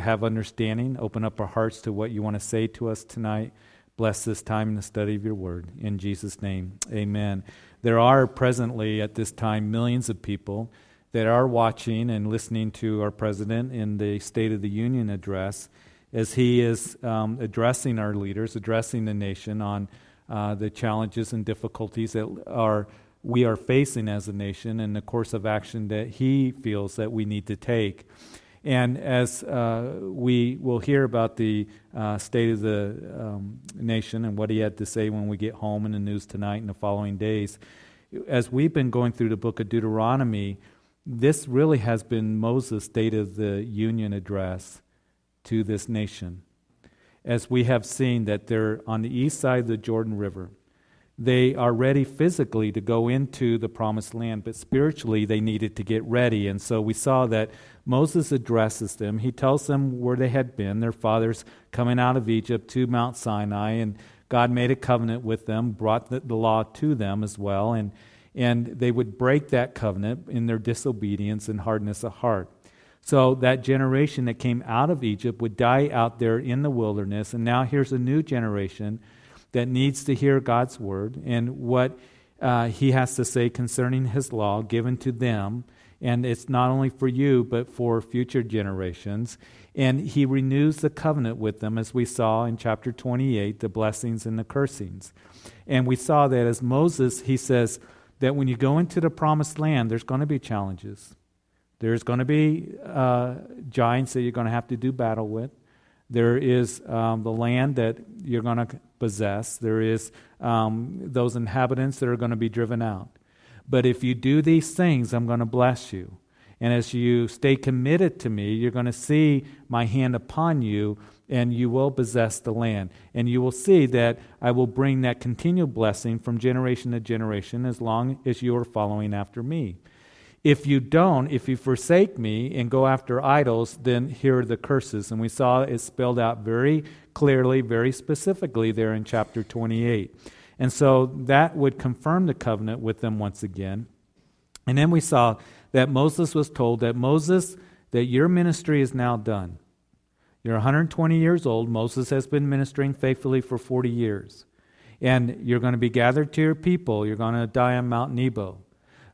have understanding. Open up our hearts to what you want to say to us tonight. Bless this time in the study of your word. In Jesus' name, amen. There are presently at this time millions of people that are watching and listening to our president in the State of the Union address as he is um, addressing our leaders, addressing the nation on uh, the challenges and difficulties that are we are facing as a nation and the course of action that he feels that we need to take. And as uh, we will hear about the uh, state of the um, nation and what he had to say when we get home in the news tonight and the following days, as we've been going through the book of Deuteronomy, this really has been Moses' State of the Union address to this nation. As we have seen that they're on the east side of the Jordan River, they are ready physically to go into the promised land, but spiritually they needed to get ready. And so we saw that Moses addresses them. He tells them where they had been, their fathers coming out of Egypt to Mount Sinai, and God made a covenant with them, brought the, the law to them as well, and, and they would break that covenant in their disobedience and hardness of heart. So that generation that came out of Egypt would die out there in the wilderness, and now here's a new generation that needs to hear God's word and what uh, he has to say concerning his law given to them. And it's not only for you, but for future generations. And he renews the covenant with them, as we saw in chapter 28, the blessings and the cursings. And we saw that as Moses, he says that when you go into the promised land, there's going to be challenges. There's going to be uh, giants that you're going to have to do battle with. There is um, the land that you're going to possess. There is um, those inhabitants that are going to be driven out. But if you do these things, I'm going to bless you. And as you stay committed to me, you're going to see my hand upon you, and you will possess the land. And you will see that I will bring that continual blessing from generation to generation as long as you are following after me. If you don't, if you forsake me and go after idols, then here are the curses. And we saw it spelled out very clearly, very specifically there in chapter 28. And so that would confirm the covenant with them once again. And then we saw that Moses was told that Moses, that your ministry is now done. You're 120 years old. Moses has been ministering faithfully for 40 years. And you're going to be gathered to your people. You're going to die on Mount Nebo.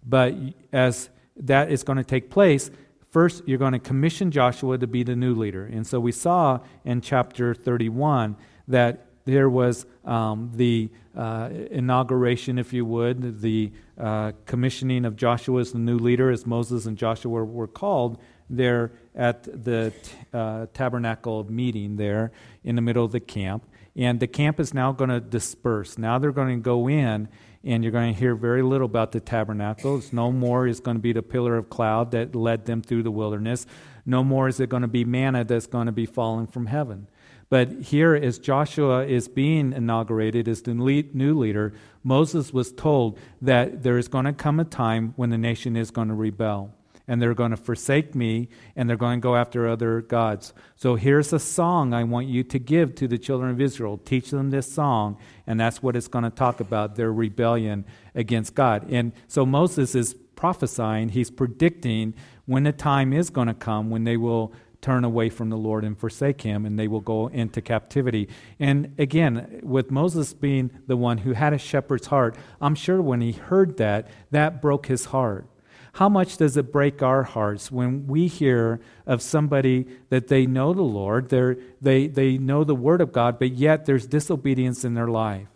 But as that is going to take place, first you're going to commission Joshua to be the new leader. And so we saw in chapter 31 that there was um, the uh, inauguration, if you would, the uh, commissioning of Joshua as the new leader, as Moses and Joshua were called there at the t- uh, tabernacle meeting there in the middle of the camp. And the camp is now going to disperse. Now they're going to go in and you're going to hear very little about the tabernacle. No more is going to be the pillar of cloud that led them through the wilderness. No more is it going to be manna that's going to be falling from heaven. But here, as Joshua is being inaugurated as the new leader, Moses was told that there is going to come a time when the nation is going to rebel and they're going to forsake me and they're going to go after other gods. So here's a song I want you to give to the children of Israel. Teach them this song, and that's what it's going to talk about their rebellion against God. And so Moses is prophesying, he's predicting when the time is going to come when they will turn away from the Lord and forsake him, and they will go into captivity. And again, with Moses being the one who had a shepherd's heart, I'm sure when he heard that, that broke his heart. How much does it break our hearts when we hear of somebody that they know the Lord, they they, know the Word of God, but yet there's disobedience in their life?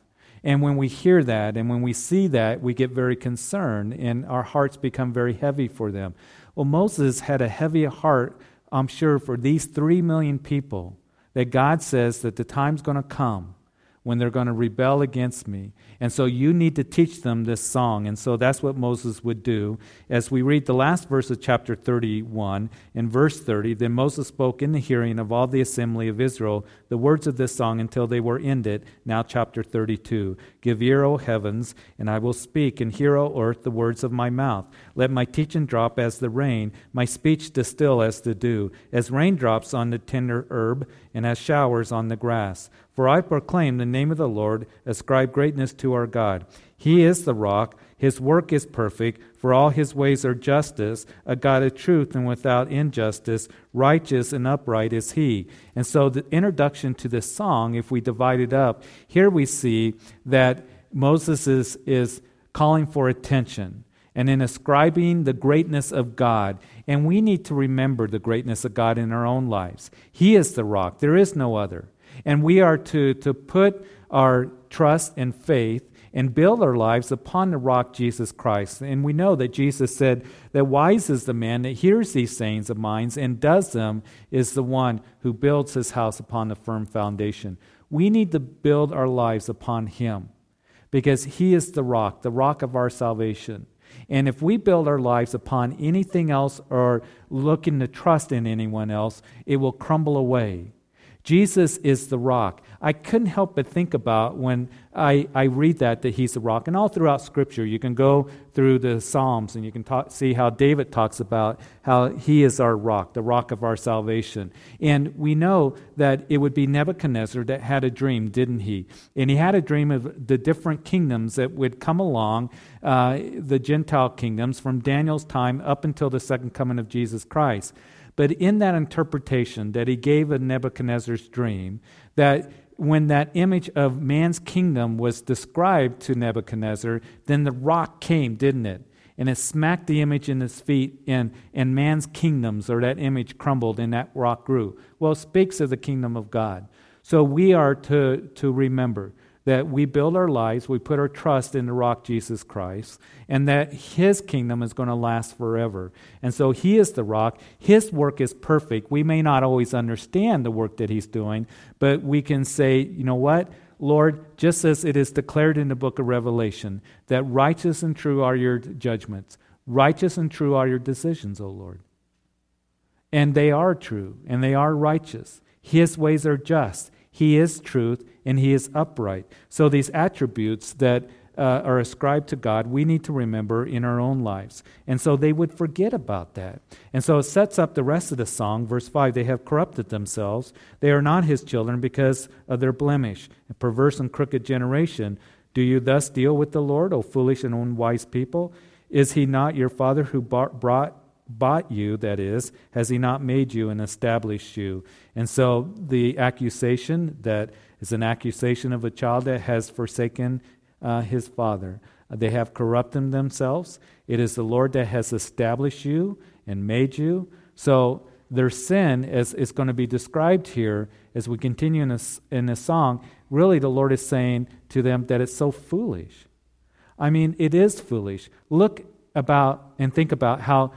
And when we hear that and when we see that, we get very concerned and our hearts become very heavy for them. Well, Moses had a heavy heart, I'm sure, for these three million people that God says that the time's going to come when they're going to rebel against me. And so you need to teach them this song. And so that's what Moses would do. As we read the last verse of chapter 31, in verse 30, then Moses spoke in the hearing of all the assembly of Israel the words of this song until they were ended. Now, chapter 32. Give ear, O heavens, and I will speak, and hear, O earth, the words of my mouth. Let my teaching drop as the rain, my speech distill as the dew, as raindrops on the tender herb, and as showers on the grass. For I proclaim the name of the Lord, ascribe greatness to our God. He is the rock, His work is perfect, for all his ways are justice, a God of truth and without injustice. Righteous and upright is he. And so, the introduction to this song, if we divide it up, here we see that Moses is, is calling for attention and in ascribing the greatness of God. And we need to remember the greatness of God in our own lives. He is the rock, there is no other. And we are to, to put our trust and faith and build our lives upon the rock Jesus Christ. And we know that Jesus said that wise is the man that hears these sayings of mine and does them is the one who builds his house upon the firm foundation. We need to build our lives upon him because he is the rock, the rock of our salvation. And if we build our lives upon anything else or looking to trust in anyone else, it will crumble away. Jesus is the rock. I couldn't help but think about when I, I read that, that he's the rock. And all throughout Scripture, you can go through the Psalms and you can talk, see how David talks about how he is our rock, the rock of our salvation. And we know that it would be Nebuchadnezzar that had a dream, didn't he? And he had a dream of the different kingdoms that would come along, uh, the Gentile kingdoms, from Daniel's time up until the second coming of Jesus Christ. But in that interpretation that he gave of Nebuchadnezzar's dream, that when that image of man's kingdom was described to Nebuchadnezzar, then the rock came, didn't it? And it smacked the image in his feet, and, and man's kingdoms, or that image crumbled, and that rock grew. Well, speaks of the kingdom of God. So we are to, to remember that we build our lives, we put our trust in the rock Jesus Christ, and that his kingdom is going to last forever. And so he is the rock. His work is perfect. We may not always understand the work that he's doing, but we can say, you know what? Lord, just as it is declared in the book of Revelation, that righteous and true are your judgments, righteous and true are your decisions, O Lord. And they are true, and they are righteous. His ways are just. He is truth and he is upright. So, these attributes that uh, are ascribed to God, we need to remember in our own lives. And so they would forget about that. And so it sets up the rest of the song. Verse 5 they have corrupted themselves. They are not his children because of their blemish. A perverse and crooked generation. Do you thus deal with the Lord, O foolish and unwise people? Is he not your father who brought bought you, that is, has he not made you and established you? And so the accusation that is an accusation of a child that has forsaken uh, his father. They have corrupted themselves. It is the Lord that has established you and made you. So their sin, as is going to be described here as we continue in this, in this song, really the Lord is saying to them that it's so foolish. I mean, it is foolish. Look about and think about how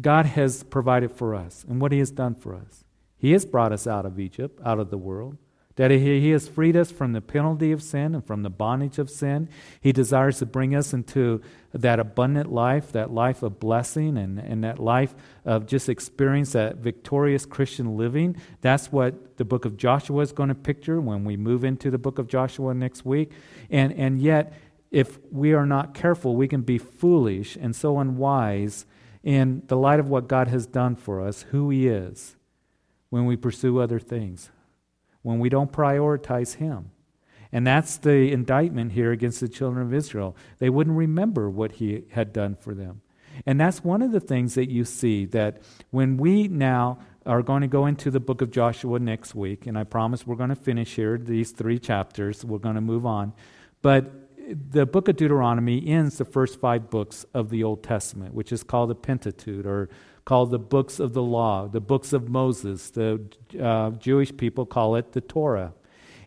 God has provided for us and what He has done for us. He has brought us out of Egypt, out of the world. That he, has freed us from the penalty of sin and from the bondage of sin. He desires to bring us into that abundant life, that life of blessing, and, and that life of just experience that victorious Christian living. That's what the book of Joshua is going to picture when we move into the book of Joshua next week. And, and yet, if we are not careful, we can be foolish and so unwise in the light of what God has done for us, who He is, when we pursue other things, when we don't prioritize Him. And that's the indictment here against the children of Israel. They wouldn't remember what He had done for them. And that's one of the things that you see that when we now are going to go into the book of Joshua next week, and I promise we're going to finish here, these three chapters, we're going to move on. But the book of Deuteronomy ends the first five books of the Old Testament, which is called the Pentateuch or called the books of the law, the books of Moses. The uh, Jewish people call it the Torah.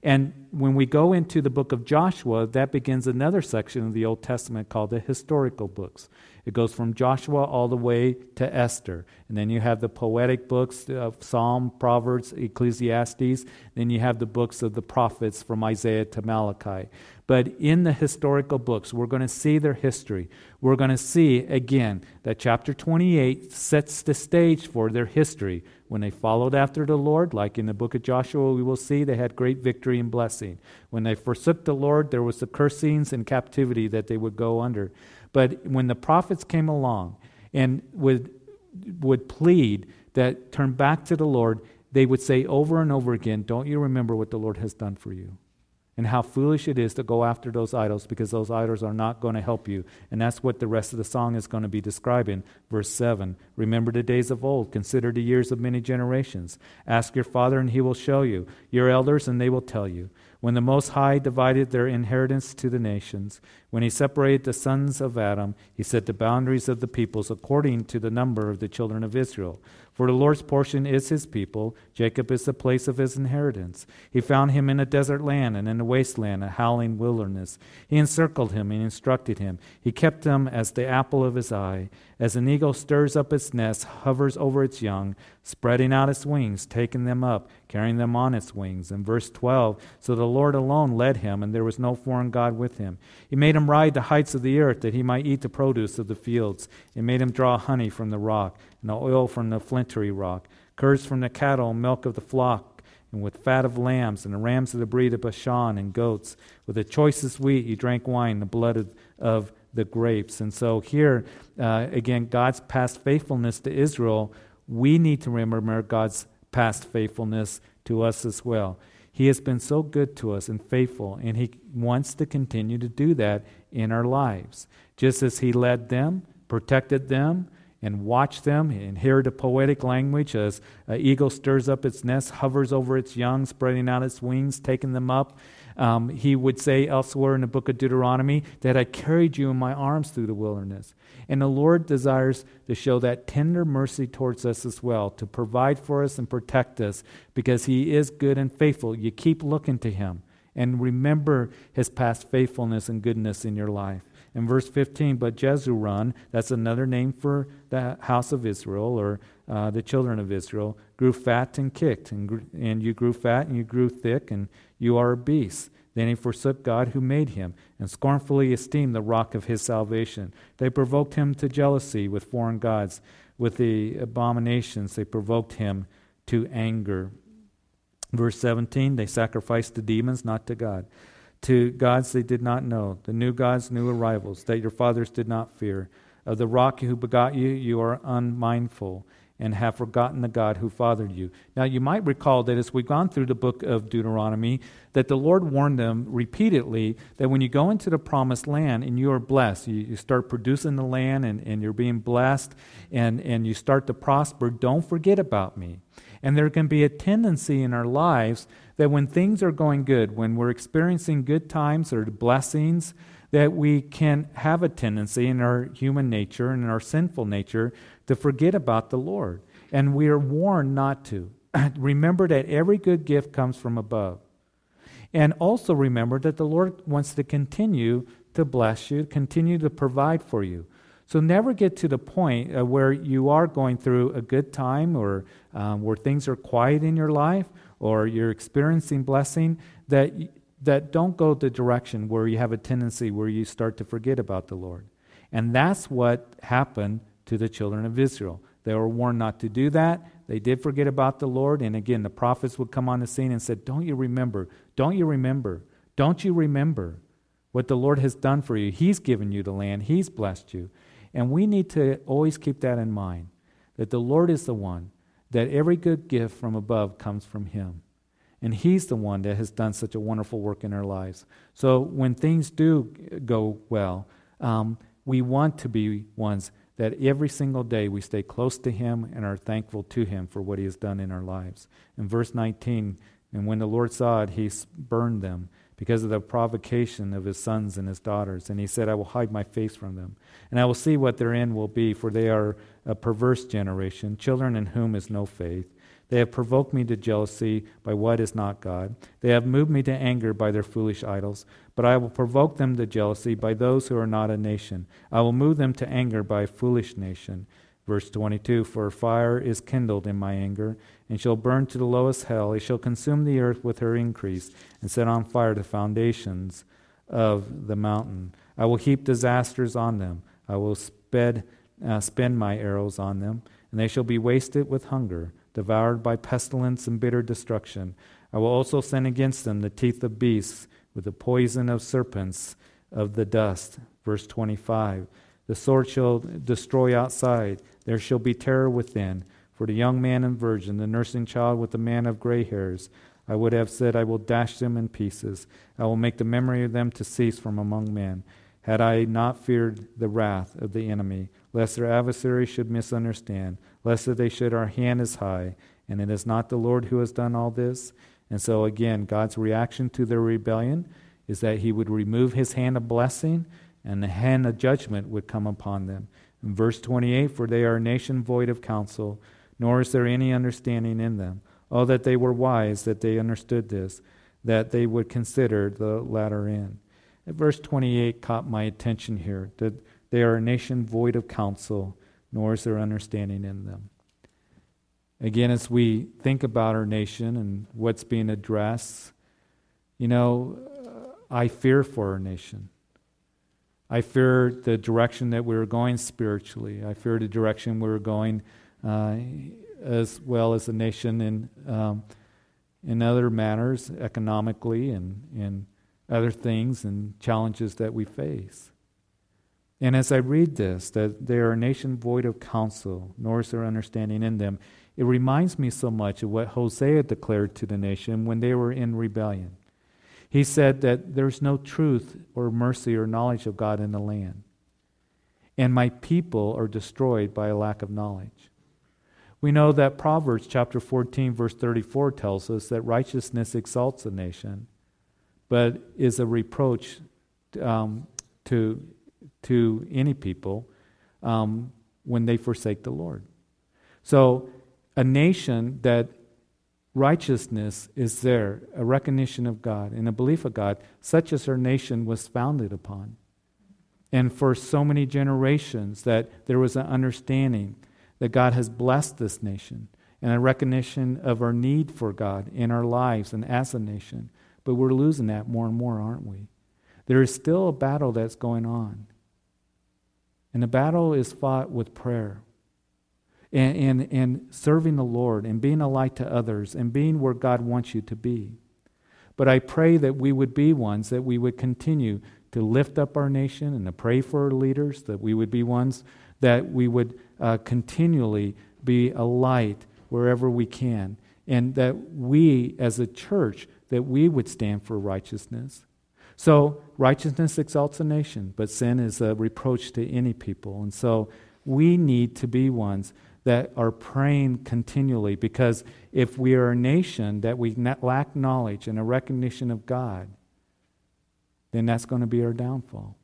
And when we go into the book of Joshua, that begins another section of the Old Testament called the historical books. It goes from Joshua all the way to Esther. And then you have the poetic books of Psalm, Proverbs, Ecclesiastes. Then you have the books of the prophets from Isaiah to Malachi. But in the historical books, we're going to see their history. We're going to see, again, that chapter 28 sets the stage for their history. When they followed after the Lord, like in the book of Joshua, we will see they had great victory and blessing. When they forsook the Lord, there was the cursings and captivity that they would go under. But when the prophets came along and would, would plead that turn back to the Lord, they would say over and over again, Don't you remember what the Lord has done for you? and how foolish it is to go after those idols because those idols are not going to help you. And that's what the rest of the song is going to be describing. Verse 7 Remember the days of old, consider the years of many generations. Ask your father, and he will show you, your elders, and they will tell you. When the Most High divided their inheritance to the nations, when he separated the sons of Adam, he set the boundaries of the peoples according to the number of the children of Israel. For the Lord's portion is his people, Jacob is the place of his inheritance. He found him in a desert land and in a wasteland, a howling wilderness. He encircled him and instructed him. He kept him as the apple of his eye. As an eagle stirs up its nest, hovers over its young, spreading out its wings, taking them up, carrying them on its wings. In verse 12, so the Lord alone led him, and there was no foreign God with him. He made him ride the heights of the earth, that he might eat the produce of the fields. He made him draw honey from the rock, and oil from the flinty rock, curds from the cattle, and milk of the flock and with fat of lambs, and the rams of the breed of Bashan, and goats. With the choicest wheat he drank wine, the blood of, of the grapes. And so here, uh, again, God's past faithfulness to Israel, we need to remember God's past faithfulness to us as well. He has been so good to us and faithful, and He wants to continue to do that in our lives. Just as He led them, protected them, and watched them and hear the poetic language as an eagle stirs up its nest, hovers over its young, spreading out its wings, taking them up. Um, he would say elsewhere in the book of Deuteronomy that I carried you in my arms through the wilderness. And the Lord desires to show that tender mercy towards us as well, to provide for us and protect us because He is good and faithful. You keep looking to Him and remember His past faithfulness and goodness in your life. In verse 15, but Jeshurun, that's another name for the house of Israel or uh, the children of Israel, grew fat and kicked. And, and you grew fat and you grew thick, and you are a beast. Then he forsook God who made him, and scornfully esteemed the rock of his salvation. They provoked him to jealousy with foreign gods. With the abominations, they provoked him to anger. Verse 17 They sacrificed to demons, not to God. To gods they did not know, the new gods, new arrivals, that your fathers did not fear. Of the rock who begot you, you are unmindful and have forgotten the God who fathered you. Now, you might recall that as we've gone through the book of Deuteronomy, that the Lord warned them repeatedly that when you go into the promised land and you are blessed, you, you start producing the land and, and you're being blessed and, and you start to prosper, don't forget about me. And there can be a tendency in our lives that when things are going good, when we're experiencing good times or blessings, that we can have a tendency in our human nature and in our sinful nature to forget about the Lord. And we are warned not to. remember that every good gift comes from above. And also remember that the Lord wants to continue to bless you, continue to provide for you. So never get to the point uh, where you are going through a good time or um, where things are quiet in your life or you're experiencing blessing that, that don't go the direction where you have a tendency where you start to forget about the Lord. And that's what happened to the children of Israel. They were warned not to do that. They did forget about the Lord. And again, the prophets would come on the scene and said, Don't you remember? Don't you remember? Don't you remember what the Lord has done for you? He's given you the land, He's blessed you. And we need to always keep that in mind that the Lord is the one, that every good gift from above comes from Him. And He's the one that has done such a wonderful work in our lives. So when things do go well, um, we want to be ones that every single day we stay close to Him and are thankful to Him for what He has done in our lives. In verse 19, and when the Lord saw it, He burned them because of the provocation of His sons and His daughters. And He said, I will hide my face from them, and I will see what their end will be, for they are a perverse generation, children in whom is no faith. They have provoked me to jealousy by what is not God. They have moved me to anger by their foolish idols. But I will provoke them to jealousy by those who are not a nation. I will move them to anger by a foolish nation. Verse 22 For fire is kindled in my anger, and shall burn to the lowest hell. It shall consume the earth with her increase, and set on fire the foundations of the mountain. I will heap disasters on them. I will sped, uh, spend my arrows on them, and they shall be wasted with hunger devoured by pestilence and bitter destruction. I will also send against them the teeth of beasts with the poison of serpents of the dust. Verse 25 The sword shall destroy outside, there shall be terror within. For the young man and virgin, the nursing child with the man of gray hairs, I would have said, I will dash them in pieces. I will make the memory of them to cease from among men. Had I not feared the wrath of the enemy, lest their adversaries should misunderstand, lest that they should, our hand is high, and it is not the Lord who has done all this. And so, again, God's reaction to their rebellion is that he would remove his hand of blessing and the hand of judgment would come upon them. In verse 28, for they are a nation void of counsel, nor is there any understanding in them. Oh, that they were wise, that they understood this, that they would consider the latter end. Verse 28 caught my attention here that they are a nation void of counsel, nor is there understanding in them. Again, as we think about our nation and what's being addressed, you know, I fear for our nation. I fear the direction that we're going spiritually. I fear the direction we're going uh, as well as the nation in, um, in other matters, economically and in other things and challenges that we face. And as I read this, that they are a nation void of counsel, nor is there understanding in them, it reminds me so much of what Hosea declared to the nation when they were in rebellion. He said that there's no truth or mercy or knowledge of God in the land, and my people are destroyed by a lack of knowledge. We know that Proverbs chapter 14, verse 34 tells us that righteousness exalts a nation, but is a reproach um, to, to any people um, when they forsake the Lord. So, a nation that righteousness is there, a recognition of God and a belief of God, such as our nation was founded upon. And for so many generations, that there was an understanding that God has blessed this nation and a recognition of our need for God in our lives and as a nation. But we're losing that more and more, aren't we? There is still a battle that's going on. And the battle is fought with prayer and, and, and serving the Lord and being a light to others and being where God wants you to be. But I pray that we would be ones that we would continue to lift up our nation and to pray for our leaders, that we would be ones that we would uh, continually be a light wherever we can, and that we as a church that we would stand for righteousness. So righteousness exalts a nation, but sin is a reproach to any people. And so we need to be ones that are praying continually because if we are a nation that we lack knowledge and a recognition of God, then that's going to be our downfall.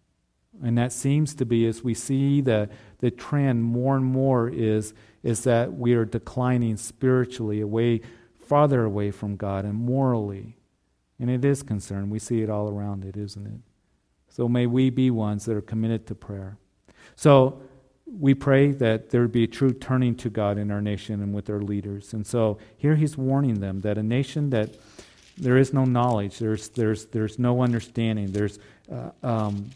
And that seems to be, as we see the, the trend more and more, is, is that we are declining spiritually, away, farther away from God, and morally. And it is concerned. We see it all around it, isn't it? So may we be ones that are committed to prayer. So we pray that there be a true turning to God in our nation and with our leaders. And so here he's warning them that a nation that there is no knowledge, there's, there's, there's no understanding, there's uh, um,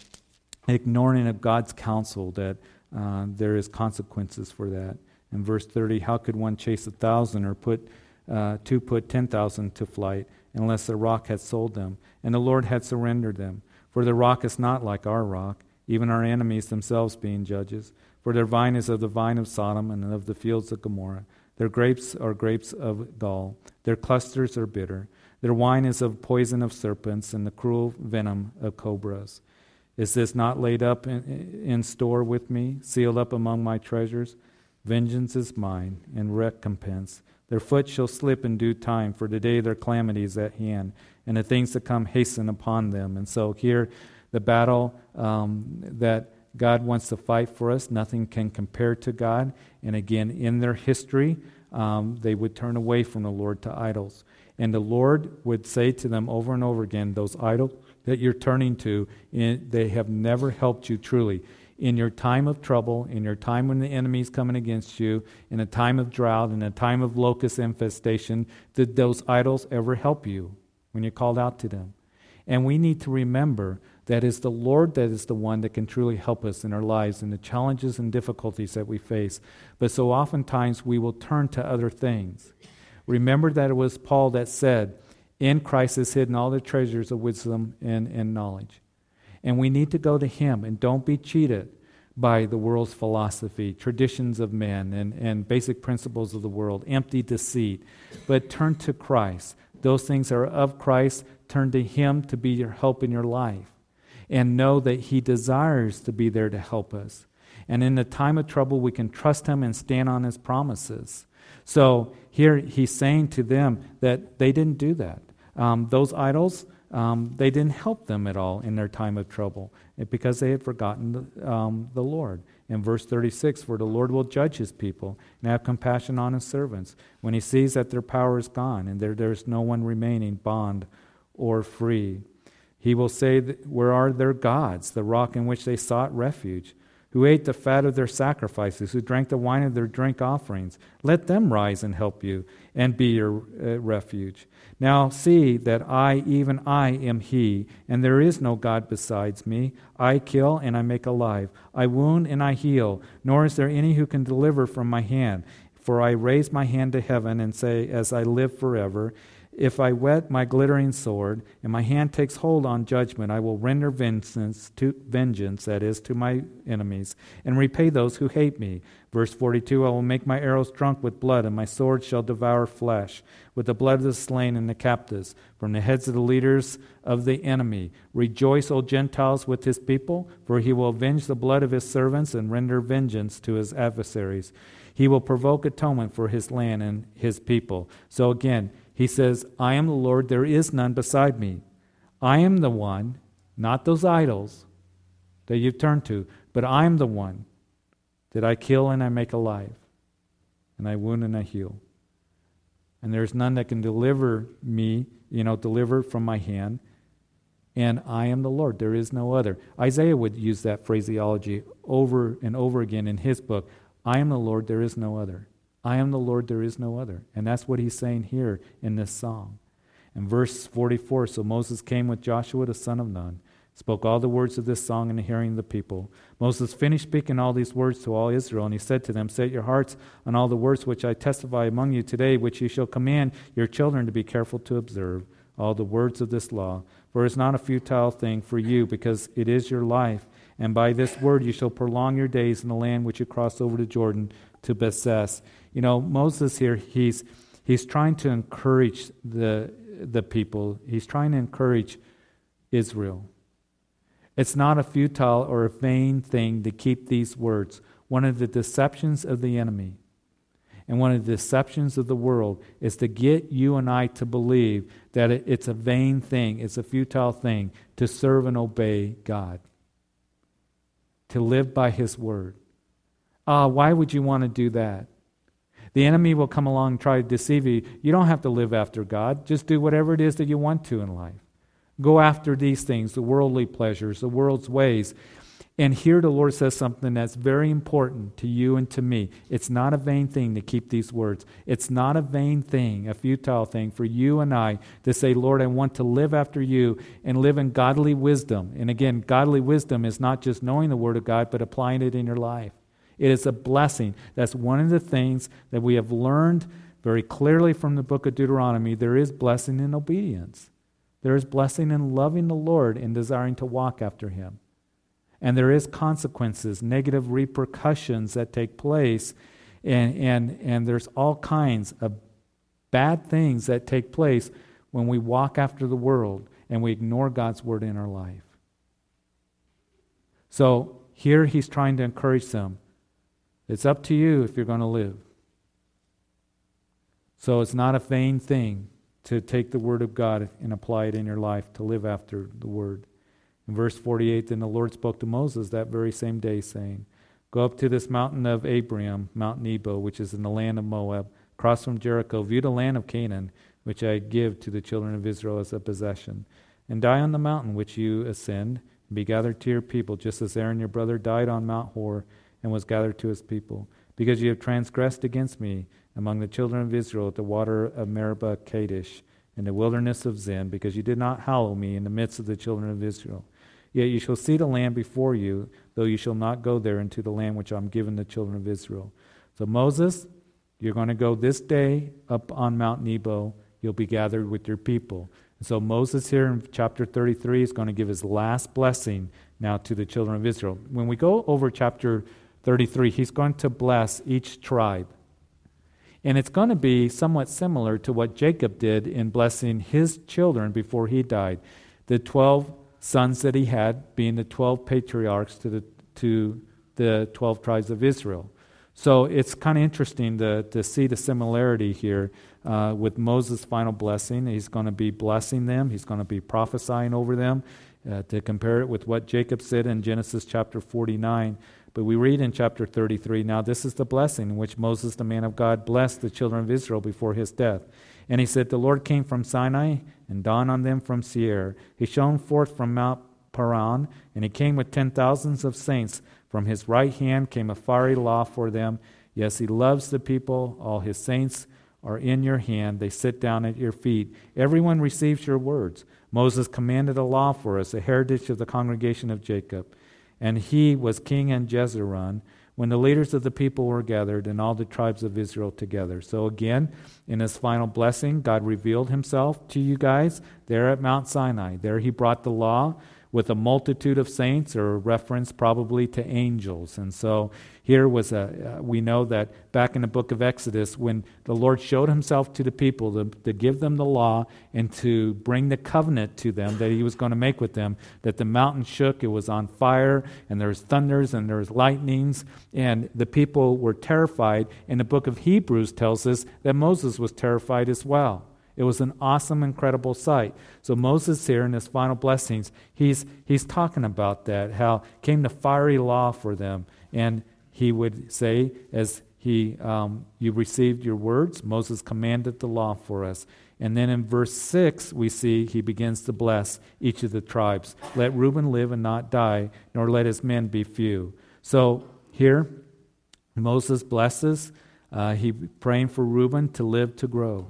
ignoring of God's counsel, that uh, there is consequences for that. In verse 30, how could one chase a thousand or put uh, to put 10,000 to flight unless the rock had sold them and the Lord had surrendered them? For the rock is not like our rock, even our enemies themselves being judges. For their vine is of the vine of Sodom and of the fields of Gomorrah. Their grapes are grapes of gall. Their clusters are bitter. Their wine is of poison of serpents and the cruel venom of cobras. Is this not laid up in, in store with me, sealed up among my treasures? Vengeance is mine, and recompense. Their foot shall slip in due time, for today their calamity is at hand, and the things to come hasten upon them. And so here, the battle um, that God wants to fight for us. Nothing can compare to God. And again, in their history, um, they would turn away from the Lord to idols. And the Lord would say to them over and over again, Those idols that you're turning to, they have never helped you truly. In your time of trouble, in your time when the enemy is coming against you, in a time of drought, in a time of locust infestation, did those idols ever help you when you called out to them? And we need to remember that is the Lord that is the one that can truly help us in our lives and the challenges and difficulties that we face. But so oftentimes we will turn to other things. Remember that it was Paul that said, In Christ is hidden all the treasures of wisdom and, and knowledge. And we need to go to Him and don't be cheated by the world's philosophy, traditions of men, and, and basic principles of the world, empty deceit. But turn to Christ. those things are of Christ, turn to Him to be your help in your life. And know that He desires to be there to help us. And in the time of trouble, we can trust Him and stand on His promises. So here He's saying to them that they didn't do that. Um, those idols, um, they didn't help them at all in their time of trouble because they had forgotten the, um, the Lord. In verse 36, for the Lord will judge his people and have compassion on his servants when he sees that their power is gone and there, there's no one remaining bond or free. He will say, Where are their gods, the rock in which they sought refuge? who ate the fat of their sacrifices, who drank the wine of their drink offerings. Let them rise and help you and be your uh, refuge. Now see that I, even I, am He, and there is no God besides me. I kill and I make alive. I wound and I heal, nor is there any who can deliver from my hand. For I raise my hand to heaven and say, As I live forever, if I whet my glittering sword, and my hand takes hold on judgment, I will render vengeance, to, vengeance, that is, to my enemies, and repay those who hate me. Verse 42 I will make my arrows drunk with blood, and my sword shall devour flesh, with the blood of the slain and the captives, from the heads of the leaders of the enemy. Rejoice, O Gentiles, with his people, for he will avenge the blood of his servants and render vengeance to his adversaries. He will provoke atonement for his land and his people. So again, he says, I am the Lord, there is none beside me. I am the one, not those idols that you've turned to, but I am the one that I kill and I make alive, and I wound and I heal. And there's none that can deliver me, you know, deliver from my hand. And I am the Lord. There is no other. Isaiah would use that phraseology over and over again in his book. I am the Lord, there is no other. I am the Lord, there is no other. And that's what he's saying here in this song. In verse 44, so Moses came with Joshua the son of Nun, spoke all the words of this song in the hearing of the people. Moses finished speaking all these words to all Israel, and he said to them, Set your hearts on all the words which I testify among you today, which you shall command your children to be careful to observe, all the words of this law. For it is not a futile thing for you, because it is your life. And by this word you shall prolong your days in the land which you crossed over to Jordan to possess. You know, Moses here, he's, he's trying to encourage the, the people, he's trying to encourage Israel. It's not a futile or a vain thing to keep these words. One of the deceptions of the enemy and one of the deceptions of the world is to get you and I to believe that it's a vain thing, it's a futile thing to serve and obey God, to live by His word. Ah, why would you want to do that? The enemy will come along and try to deceive you. You don't have to live after God. Just do whatever it is that you want to in life. Go after these things, the worldly pleasures, the world's ways. And here the Lord says something that's very important to you and to me. It's not a vain thing to keep these words. It's not a vain thing, a futile thing for you and I to say, Lord, I want to live after you and live in godly wisdom. And again, godly wisdom is not just knowing the Word of God, but applying it in your life. It is a blessing. That's one of the things that we have learned very clearly from the book of Deuteronomy. There is blessing in obedience, there is blessing in loving the Lord and desiring to walk after Him. And there is consequences, negative repercussions that take place, and, and, and there's all kinds of bad things that take place when we walk after the world and we ignore God's word in our life. So here he's trying to encourage them it's up to you if you're going to live. So it's not a vain thing to take the word of God and apply it in your life, to live after the word. In verse 48, then the Lord spoke to Moses that very same day, saying, Go up to this mountain of Abarim, Mount Nebo, which is in the land of Moab, cross from Jericho, view the land of Canaan, which I give to the children of Israel as a possession, and die on the mountain which you ascend, and be gathered to your people, just as Aaron your brother died on Mount Hor and was gathered to his people. Because you have transgressed against me among the children of Israel at the water of Meribah Kadesh, in the wilderness of Zin, because you did not hallow me in the midst of the children of Israel. Yet you shall see the land before you, though you shall not go there into the land which I'm giving the children of Israel. So, Moses, you're going to go this day up on Mount Nebo. You'll be gathered with your people. And so, Moses here in chapter 33 is going to give his last blessing now to the children of Israel. When we go over chapter 33, he's going to bless each tribe. And it's going to be somewhat similar to what Jacob did in blessing his children before he died. The 12 sons that he had being the 12 patriarchs to the, to the 12 tribes of Israel. So it's kind of interesting to, to see the similarity here uh, with Moses' final blessing. He's going to be blessing them, he's going to be prophesying over them. Uh, to compare it with what Jacob said in Genesis chapter 49. But we read in chapter 33 Now, this is the blessing in which Moses, the man of God, blessed the children of Israel before his death. And he said, The Lord came from Sinai and dawned on them from Seir. He shone forth from Mount Paran, and he came with ten thousands of saints. From his right hand came a fiery law for them. Yes, he loves the people. All his saints are in your hand. They sit down at your feet. Everyone receives your words. Moses commanded a law for us, a heritage of the congregation of Jacob. And he was king in Jeshurun when the leaders of the people were gathered and all the tribes of Israel together. So, again, in his final blessing, God revealed himself to you guys there at Mount Sinai. There he brought the law with a multitude of saints, or a reference probably to angels. And so here was a, uh, we know that back in the book of Exodus, when the Lord showed himself to the people to, to give them the law and to bring the covenant to them that he was going to make with them, that the mountain shook, it was on fire, and there was thunders and there was lightnings, and the people were terrified. And the book of Hebrews tells us that Moses was terrified as well. It was an awesome, incredible sight. So Moses here in his final blessings, he's, he's talking about that, how came the fiery law for them. And he would say, as he, um, you received your words, Moses commanded the law for us. And then in verse 6, we see he begins to bless each of the tribes. Let Reuben live and not die, nor let his men be few. So here, Moses blesses. Uh, he praying for Reuben to live to grow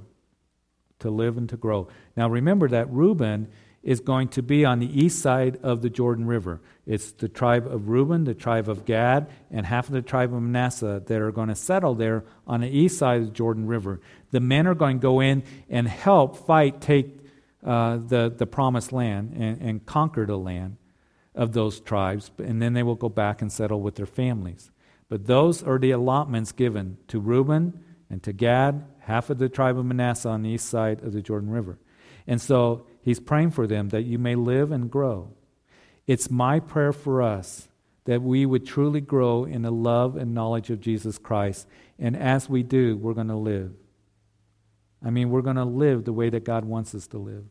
to live and to grow. Now remember that Reuben is going to be on the east side of the Jordan River. It's the tribe of Reuben, the tribe of Gad, and half of the tribe of Manasseh that are going to settle there on the east side of the Jordan River. The men are going to go in and help fight, take uh, the, the promised land and, and conquer the land of those tribes, and then they will go back and settle with their families. But those are the allotments given to Reuben and to Gad half of the tribe of Manasseh on the east side of the Jordan River. And so he's praying for them that you may live and grow. It's my prayer for us that we would truly grow in the love and knowledge of Jesus Christ. And as we do, we're going to live. I mean, we're going to live the way that God wants us to live.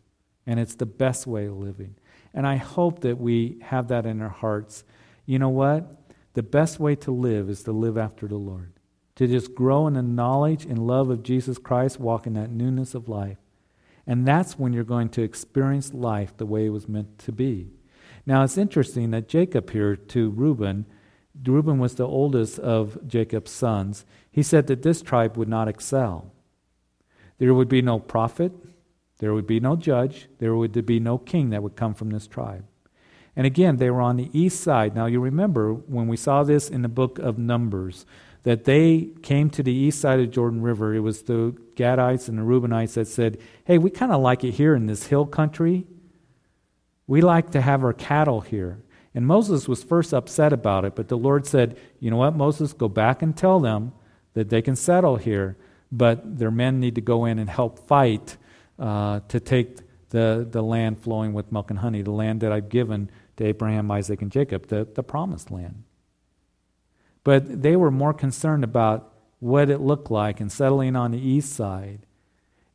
And it's the best way of living. And I hope that we have that in our hearts. You know what? The best way to live is to live after the Lord to just grow in the knowledge and love of Jesus Christ, walk in that newness of life. And that's when you're going to experience life the way it was meant to be. Now, it's interesting that Jacob here to Reuben, Reuben was the oldest of Jacob's sons. He said that this tribe would not excel. There would be no prophet, there would be no judge, there would be no king that would come from this tribe. And again, they were on the east side. Now, you remember when we saw this in the book of Numbers, that they came to the east side of Jordan River. It was the Gadites and the Reubenites that said, Hey, we kind of like it here in this hill country. We like to have our cattle here. And Moses was first upset about it, but the Lord said, You know what, Moses, go back and tell them that they can settle here, but their men need to go in and help fight uh, to take the, the land flowing with milk and honey, the land that I've given to Abraham, Isaac, and Jacob, the, the promised land. But they were more concerned about what it looked like and settling on the east side.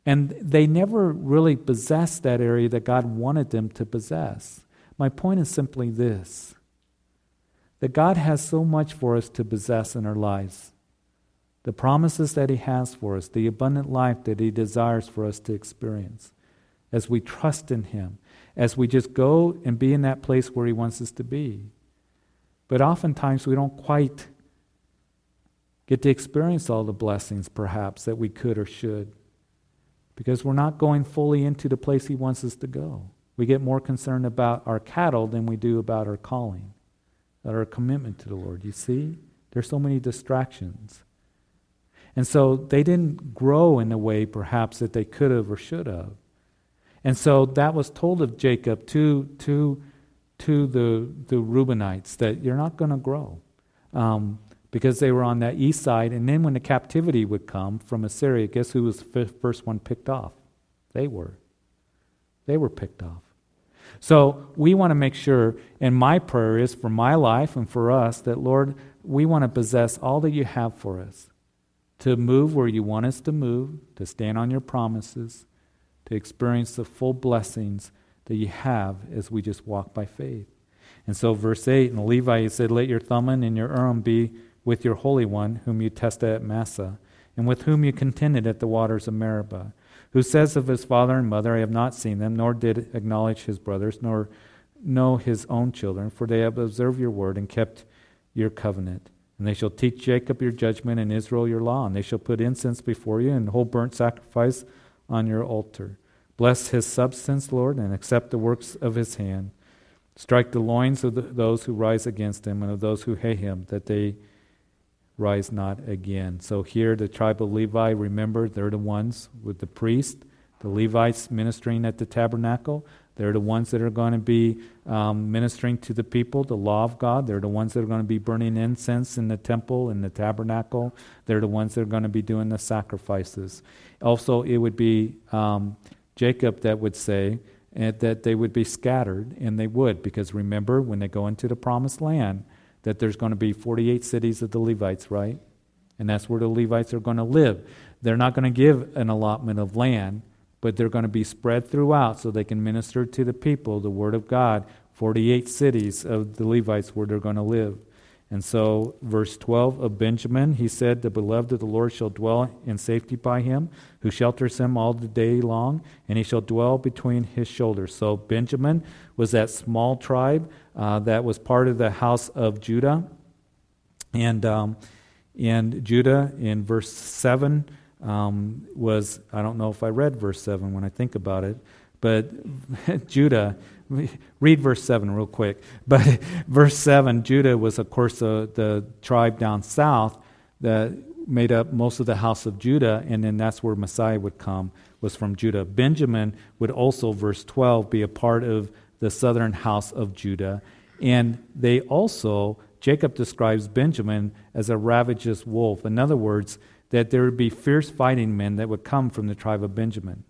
And they never really possessed that area that God wanted them to possess. My point is simply this that God has so much for us to possess in our lives. The promises that He has for us, the abundant life that He desires for us to experience as we trust in Him, as we just go and be in that place where He wants us to be. But oftentimes we don't quite get to experience all the blessings, perhaps, that we could or should. Because we're not going fully into the place He wants us to go. We get more concerned about our cattle than we do about our calling, about our commitment to the Lord. You see? There's so many distractions. And so they didn't grow in the way, perhaps, that they could have or should have. And so that was told of Jacob to, to, to the, the Reubenites that you're not going to grow. Um, because they were on that east side. And then when the captivity would come from Assyria, guess who was the first one picked off? They were. They were picked off. So we want to make sure, and my prayer is for my life and for us, that Lord, we want to possess all that you have for us to move where you want us to move, to stand on your promises, to experience the full blessings that you have as we just walk by faith. And so, verse 8, and Levi said, Let your Thummim and your Urim be with your Holy One, whom you tested at Massah, and with whom you contended at the waters of Meribah who says of his father and mother, I have not seen them, nor did acknowledge his brothers, nor know his own children, for they have observed your word and kept your covenant. And they shall teach Jacob your judgment and Israel your law, and they shall put incense before you and hold burnt sacrifice on your altar. Bless his substance, Lord, and accept the works of his hand. Strike the loins of the, those who rise against him and of those who hate him, that they rise not again. So here, the tribe of Levi, remember, they're the ones with the priest, the Levites ministering at the tabernacle. They're the ones that are going to be um, ministering to the people, the law of God. They're the ones that are going to be burning incense in the temple, in the tabernacle. They're the ones that are going to be doing the sacrifices. Also, it would be um, Jacob that would say uh, that they would be scattered, and they would, because remember, when they go into the promised land, that there's going to be 48 cities of the Levites, right? And that's where the Levites are going to live. They're not going to give an allotment of land, but they're going to be spread throughout so they can minister to the people the word of God. 48 cities of the Levites where they're going to live. And so, verse 12 of Benjamin, he said, The beloved of the Lord shall dwell in safety by him, who shelters him all the day long, and he shall dwell between his shoulders. So, Benjamin was that small tribe uh, that was part of the house of Judah. And, um, and Judah, in verse 7, um, was, I don't know if I read verse 7 when I think about it, but Judah read verse 7 real quick. But verse 7, Judah was, of course, the, the tribe down south that made up most of the house of Judah, and then that's where Messiah would come, was from Judah. Benjamin would also, verse 12, be a part of the southern house of Judah. And they also, Jacob describes Benjamin as a ravageous wolf. In other words, that there would be fierce fighting men that would come from the tribe of Benjamin.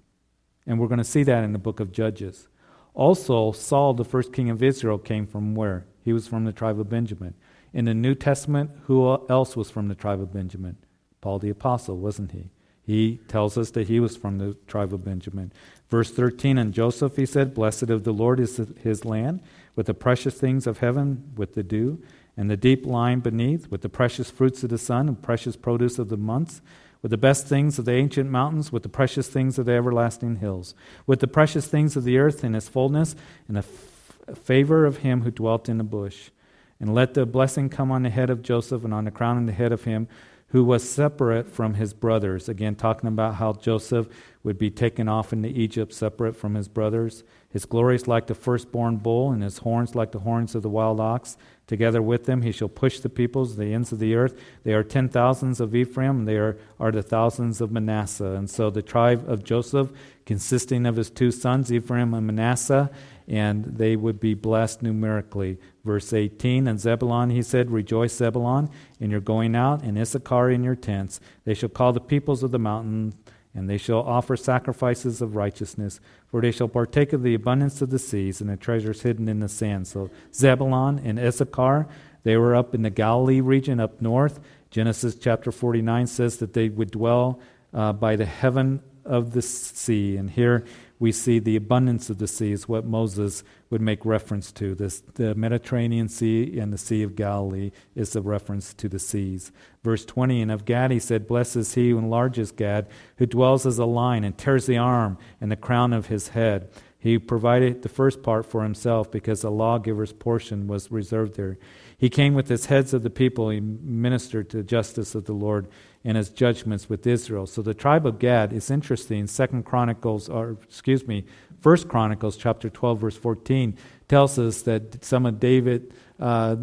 And we're going to see that in the book of Judges. Also, Saul, the first king of Israel, came from where? He was from the tribe of Benjamin. In the New Testament, who else was from the tribe of Benjamin? Paul the Apostle, wasn't he? He tells us that he was from the tribe of Benjamin. Verse 13, and Joseph, he said, Blessed of the Lord is his land, with the precious things of heaven, with the dew, and the deep lying beneath, with the precious fruits of the sun, and precious produce of the months, with the best things of the ancient mountains, with the precious things of the everlasting hills, with the precious things of the earth in its fullness, and the f- favor of him who dwelt in the bush. And let the blessing come on the head of Joseph and on the crown of the head of him who was separate from his brothers. Again, talking about how Joseph would be taken off into Egypt separate from his brothers. His glory is like the firstborn bull, and his horns like the horns of the wild ox. Together with them he shall push the peoples, the ends of the earth. They are ten thousands of Ephraim, they are, are the thousands of Manasseh. And so the tribe of Joseph, consisting of his two sons, Ephraim and Manasseh, and they would be blessed numerically. Verse 18, and Zebulon, he said, Rejoice, Zebulon, in your going out, and Issachar in your tents. They shall call the peoples of the mountains and they shall offer sacrifices of righteousness, for they shall partake of the abundance of the seas and the treasures hidden in the sand. So Zebulun and Issachar, they were up in the Galilee region up north. Genesis chapter 49 says that they would dwell uh, by the heaven of the sea. And here we see the abundance of the sea is what Moses would make reference to. This, the Mediterranean Sea and the Sea of Galilee is a reference to the seas. Verse 20, and of Gad he said, Blessed is he who enlarges Gad, who dwells as a lion and tears the arm and the crown of his head. He provided the first part for himself because the lawgiver's portion was reserved there. He came with his heads of the people. He ministered to the justice of the Lord and his judgments with Israel. So the tribe of Gad is interesting. Second Chronicles, or excuse me, First Chronicles chapter 12, verse 14, tells us that some of David uh,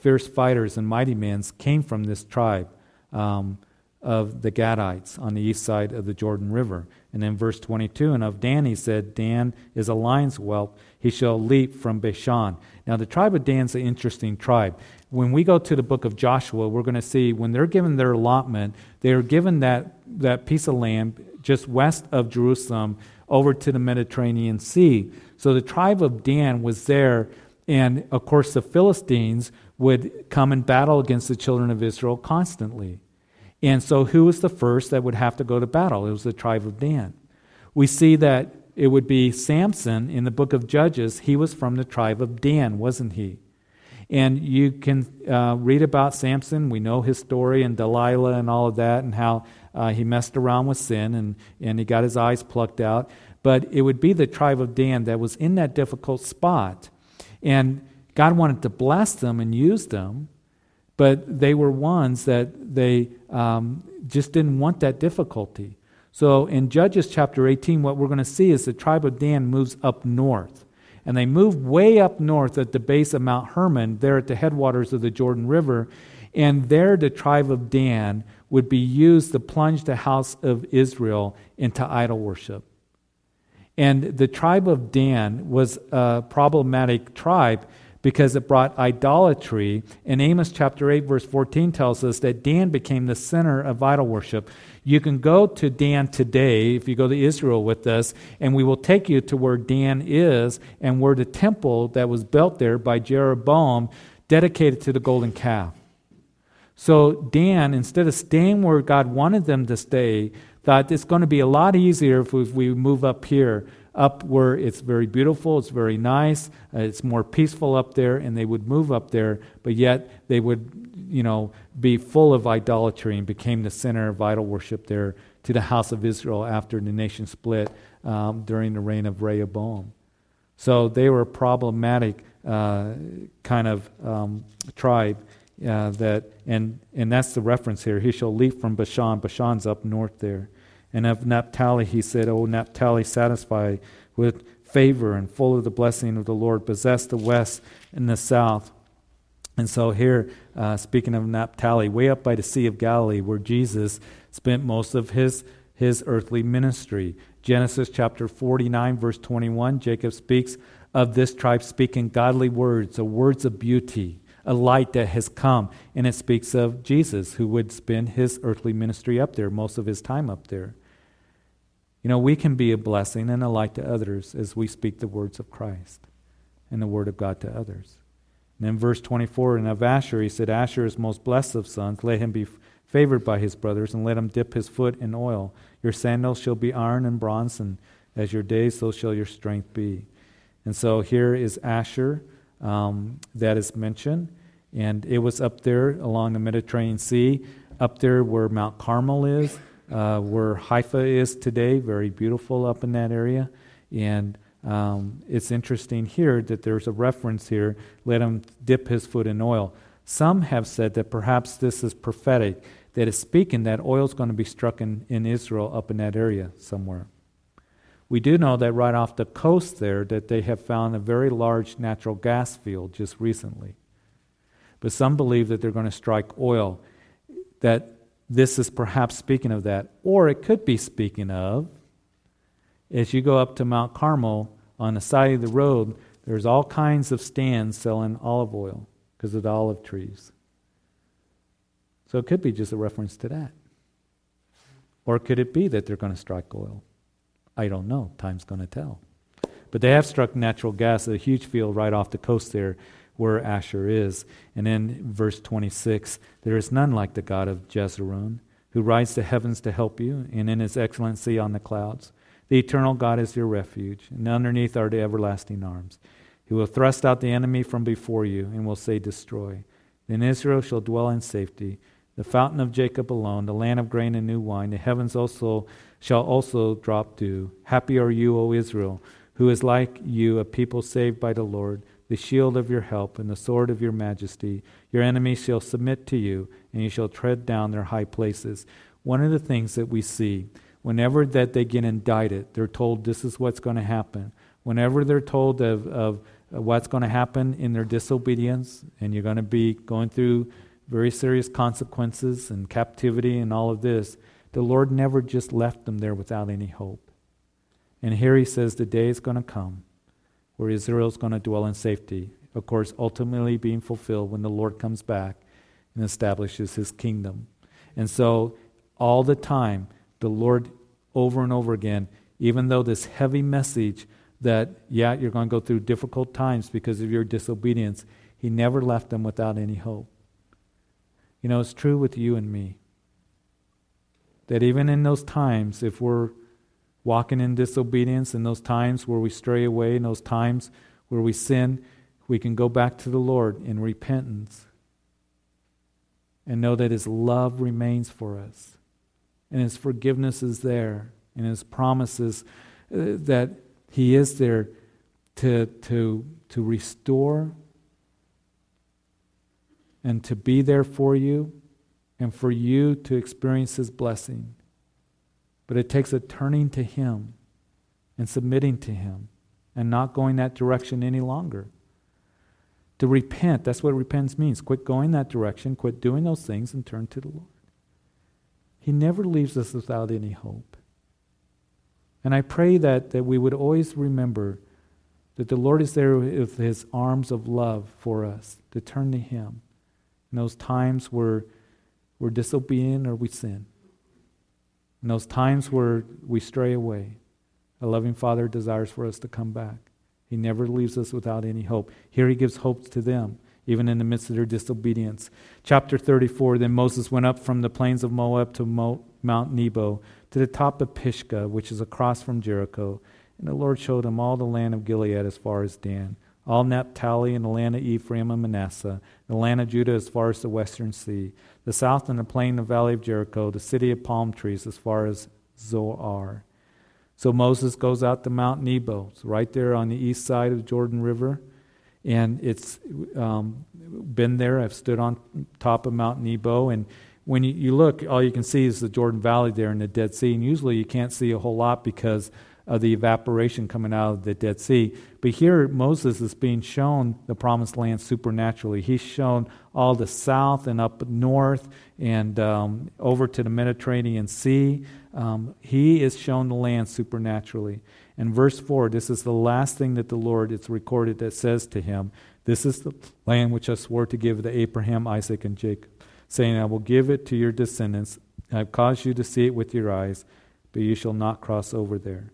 fierce fighters and mighty men came from this tribe um, of the Gadites on the east side of the Jordan River. And then verse 22, and of Dan he said, Dan is a lion's whelp. He shall leap from Bashan. Now, the tribe of Dan's an interesting tribe. When we go to the book of Joshua, we're going to see when they're given their allotment, they are given that, that piece of land just west of Jerusalem over to the Mediterranean Sea. So the tribe of Dan was there, and of course, the Philistines would come and battle against the children of Israel constantly. And so, who was the first that would have to go to battle? It was the tribe of Dan. We see that it would be Samson in the book of Judges. He was from the tribe of Dan, wasn't he? And you can uh, read about Samson. We know his story and Delilah and all of that, and how uh, he messed around with sin and, and he got his eyes plucked out. But it would be the tribe of Dan that was in that difficult spot. And God wanted to bless them and use them, but they were ones that they um, just didn't want that difficulty. So in Judges chapter 18, what we're going to see is the tribe of Dan moves up north. And they move way up north at the base of Mount Hermon, there at the headwaters of the Jordan River. And there, the tribe of Dan would be used to plunge the house of Israel into idol worship. And the tribe of Dan was a problematic tribe because it brought idolatry. And Amos chapter 8, verse 14 tells us that Dan became the center of idol worship. You can go to Dan today, if you go to Israel with us, and we will take you to where Dan is and where the temple that was built there by Jeroboam dedicated to the golden calf. So Dan, instead of staying where God wanted them to stay, thought it's going to be a lot easier if we move up here up where it's very beautiful, it's very nice, uh, it's more peaceful up there, and they would move up there, but yet they would, you know, be full of idolatry and became the center of idol worship there to the house of Israel after the nation split um, during the reign of Rehoboam. So they were a problematic uh, kind of um, tribe. Uh, that and and that's the reference here. He shall leap from Bashan. Bashan's up north there. And of Naphtali he said, O Naphtali, satisfy with favor and full of the blessing of the Lord, possess the west and the south. And so here, uh, speaking of Naphtali, way up by the Sea of Galilee, where Jesus spent most of his, his earthly ministry. Genesis chapter 49, verse 21, Jacob speaks of this tribe speaking godly words, or words of beauty, a light that has come. And it speaks of Jesus, who would spend his earthly ministry up there, most of his time up there. You know, we can be a blessing and a light to others as we speak the words of Christ and the word of God to others. And in verse 24, and of Asher, he said, Asher is most blessed of sons. Let him be favored by his brothers, and let him dip his foot in oil. Your sandals shall be iron and bronze, and as your days, so shall your strength be. And so here is Asher um, that is mentioned. And it was up there along the Mediterranean Sea, up there where Mount Carmel is uh, where Haifa is today, very beautiful up in that area. And um, it's interesting here that there's a reference here let him dip his foot in oil. Some have said that perhaps this is prophetic, that is speaking that oil is going to be struck in, in Israel up in that area somewhere. We do know that right off the coast there that they have found a very large natural gas field just recently. But some believe that they're going to strike oil, that this is perhaps speaking of that. Or it could be speaking of, as you go up to Mount Carmel, on the side of the road, there's all kinds of stands selling olive oil because of the olive trees. So it could be just a reference to that. Or could it be that they're going to strike oil? I don't know. Time's going to tell. But they have struck natural gas at a huge field right off the coast there where Asher is. And in verse 26, there is none like the God of Jeshurun, who rides the heavens to help you, and in his excellency on the clouds. The eternal God is your refuge, and underneath are the everlasting arms. He will thrust out the enemy from before you, and will say, Destroy. Then Israel shall dwell in safety. The fountain of Jacob alone, the land of grain and new wine, the heavens also shall also drop dew. Happy are you, O Israel, who is like you, a people saved by the Lord the shield of your help, and the sword of your majesty. Your enemies shall submit to you, and you shall tread down their high places. One of the things that we see, whenever that they get indicted, they're told this is what's going to happen. Whenever they're told of, of what's going to happen in their disobedience, and you're going to be going through very serious consequences and captivity and all of this, The Lord never just left them there without any hope. And here he says the day is going to come where Israel is going to dwell in safety. Of course, ultimately being fulfilled when the Lord comes back and establishes his kingdom. And so, all the time, the Lord, over and over again, even though this heavy message that, yeah, you're going to go through difficult times because of your disobedience, he never left them without any hope. You know, it's true with you and me. That even in those times, if we're walking in disobedience, in those times where we stray away, in those times where we sin, we can go back to the Lord in repentance and know that His love remains for us and His forgiveness is there and His promises uh, that He is there to, to, to restore and to be there for you and for you to experience His blessing. But it takes a turning to Him and submitting to Him and not going that direction any longer. To repent, that's what repentance means. Quit going that direction, quit doing those things, and turn to the Lord. He never leaves us without any hope. And I pray that, that we would always remember that the Lord is there with his arms of love for us to turn to Him in those times where we're disobedient or we sin. In those times where we stray away, a loving Father desires for us to come back. He never leaves us without any hope. Here he gives hope to them, even in the midst of their disobedience. Chapter 34 Then Moses went up from the plains of Moab to Mo- Mount Nebo, to the top of Pisgah, which is across from Jericho. And the Lord showed him all the land of Gilead as far as Dan all Naphtali and the land of Ephraim and Manasseh, the land of Judah as far as the western sea, the south and the plain of valley of Jericho, the city of palm trees as far as Zoar. So Moses goes out to Mount Nebo, it's right there on the east side of the Jordan River. And it's um, been there. I've stood on top of Mount Nebo. And when you, you look, all you can see is the Jordan Valley there and the Dead Sea. And usually you can't see a whole lot because of the evaporation coming out of the Dead Sea. But here, Moses is being shown the promised land supernaturally. He's shown all the south and up north and um, over to the Mediterranean Sea. Um, he is shown the land supernaturally. And verse 4, this is the last thing that the Lord, it's recorded, that says to him, This is the land which I swore to give to Abraham, Isaac, and Jacob, saying, I will give it to your descendants. I have caused you to see it with your eyes, but you shall not cross over there.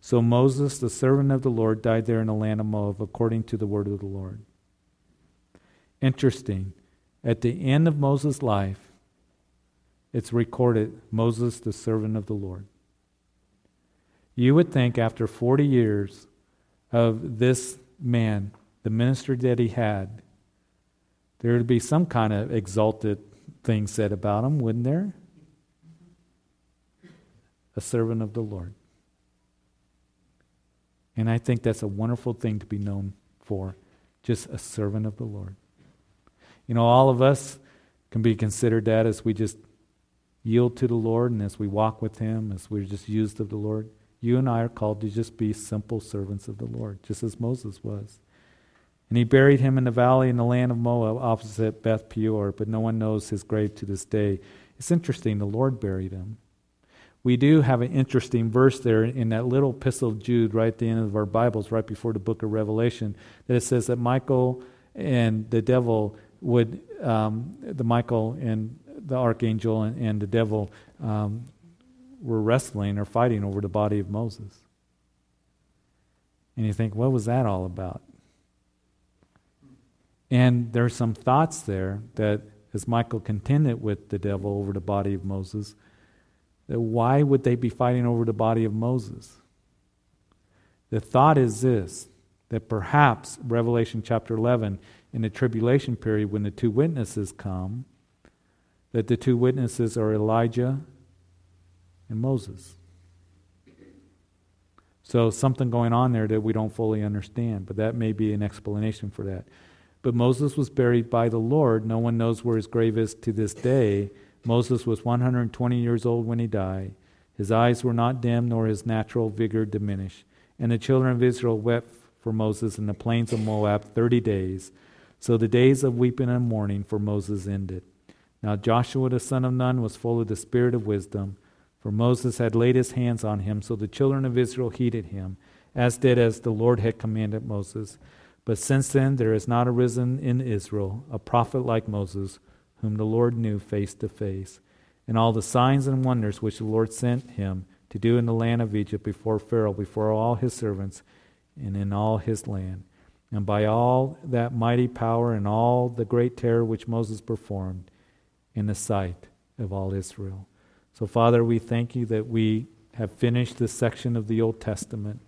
So Moses, the servant of the Lord, died there in the land of Moab according to the word of the Lord. Interesting. At the end of Moses' life, it's recorded Moses, the servant of the Lord. You would think after 40 years of this man, the ministry that he had, there would be some kind of exalted thing said about him, wouldn't there? A servant of the Lord. And I think that's a wonderful thing to be known for, just a servant of the Lord. You know, all of us can be considered that as we just yield to the Lord and as we walk with Him, as we're just used of the Lord. You and I are called to just be simple servants of the Lord, just as Moses was. And he buried him in the valley in the land of Moab opposite Beth Peor, but no one knows his grave to this day. It's interesting, the Lord buried him we do have an interesting verse there in that little epistle of Jude, right at the end of our Bibles, right before the book of Revelation, that it says that Michael and the devil would, um, the Michael and the archangel and, and the devil um, were wrestling or fighting over the body of Moses. And you think, what was that all about? And there's some thoughts there that as Michael contended with the devil over the body of Moses, why would they be fighting over the body of Moses? The thought is this that perhaps Revelation chapter 11, in the tribulation period, when the two witnesses come, that the two witnesses are Elijah and Moses. So, something going on there that we don't fully understand, but that may be an explanation for that. But Moses was buried by the Lord. No one knows where his grave is to this day. Moses was 120 years old when he died. His eyes were not dim, nor his natural vigor diminished. And the children of Israel wept for Moses in the plains of Moab 30 days. So the days of weeping and mourning for Moses ended. Now Joshua the son of Nun was full of the spirit of wisdom, For Moses had laid his hands on him, so the children of Israel heeded him, as did as the Lord had commanded Moses. But since then there has not arisen in Israel a prophet like Moses, whom the Lord knew face to face. And all the signs and wonders which the Lord sent him to do in the land of Egypt before Pharaoh, before all his servants, and in all his land. And by all that mighty power and all the great terror which Moses performed in the sight of all Israel. So, Father, we thank you that we have finished this section of the Old Testament.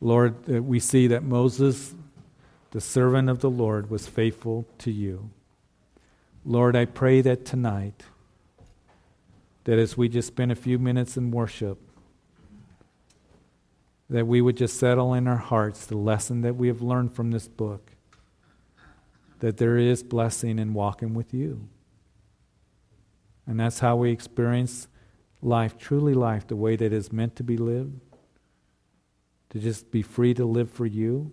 Lord, we see that Moses, the servant of the Lord, was faithful to you. Lord, I pray that tonight, that as we just spend a few minutes in worship, that we would just settle in our hearts the lesson that we have learned from this book that there is blessing in walking with you. And that's how we experience life, truly life, the way that is meant to be lived. To just be free to live for you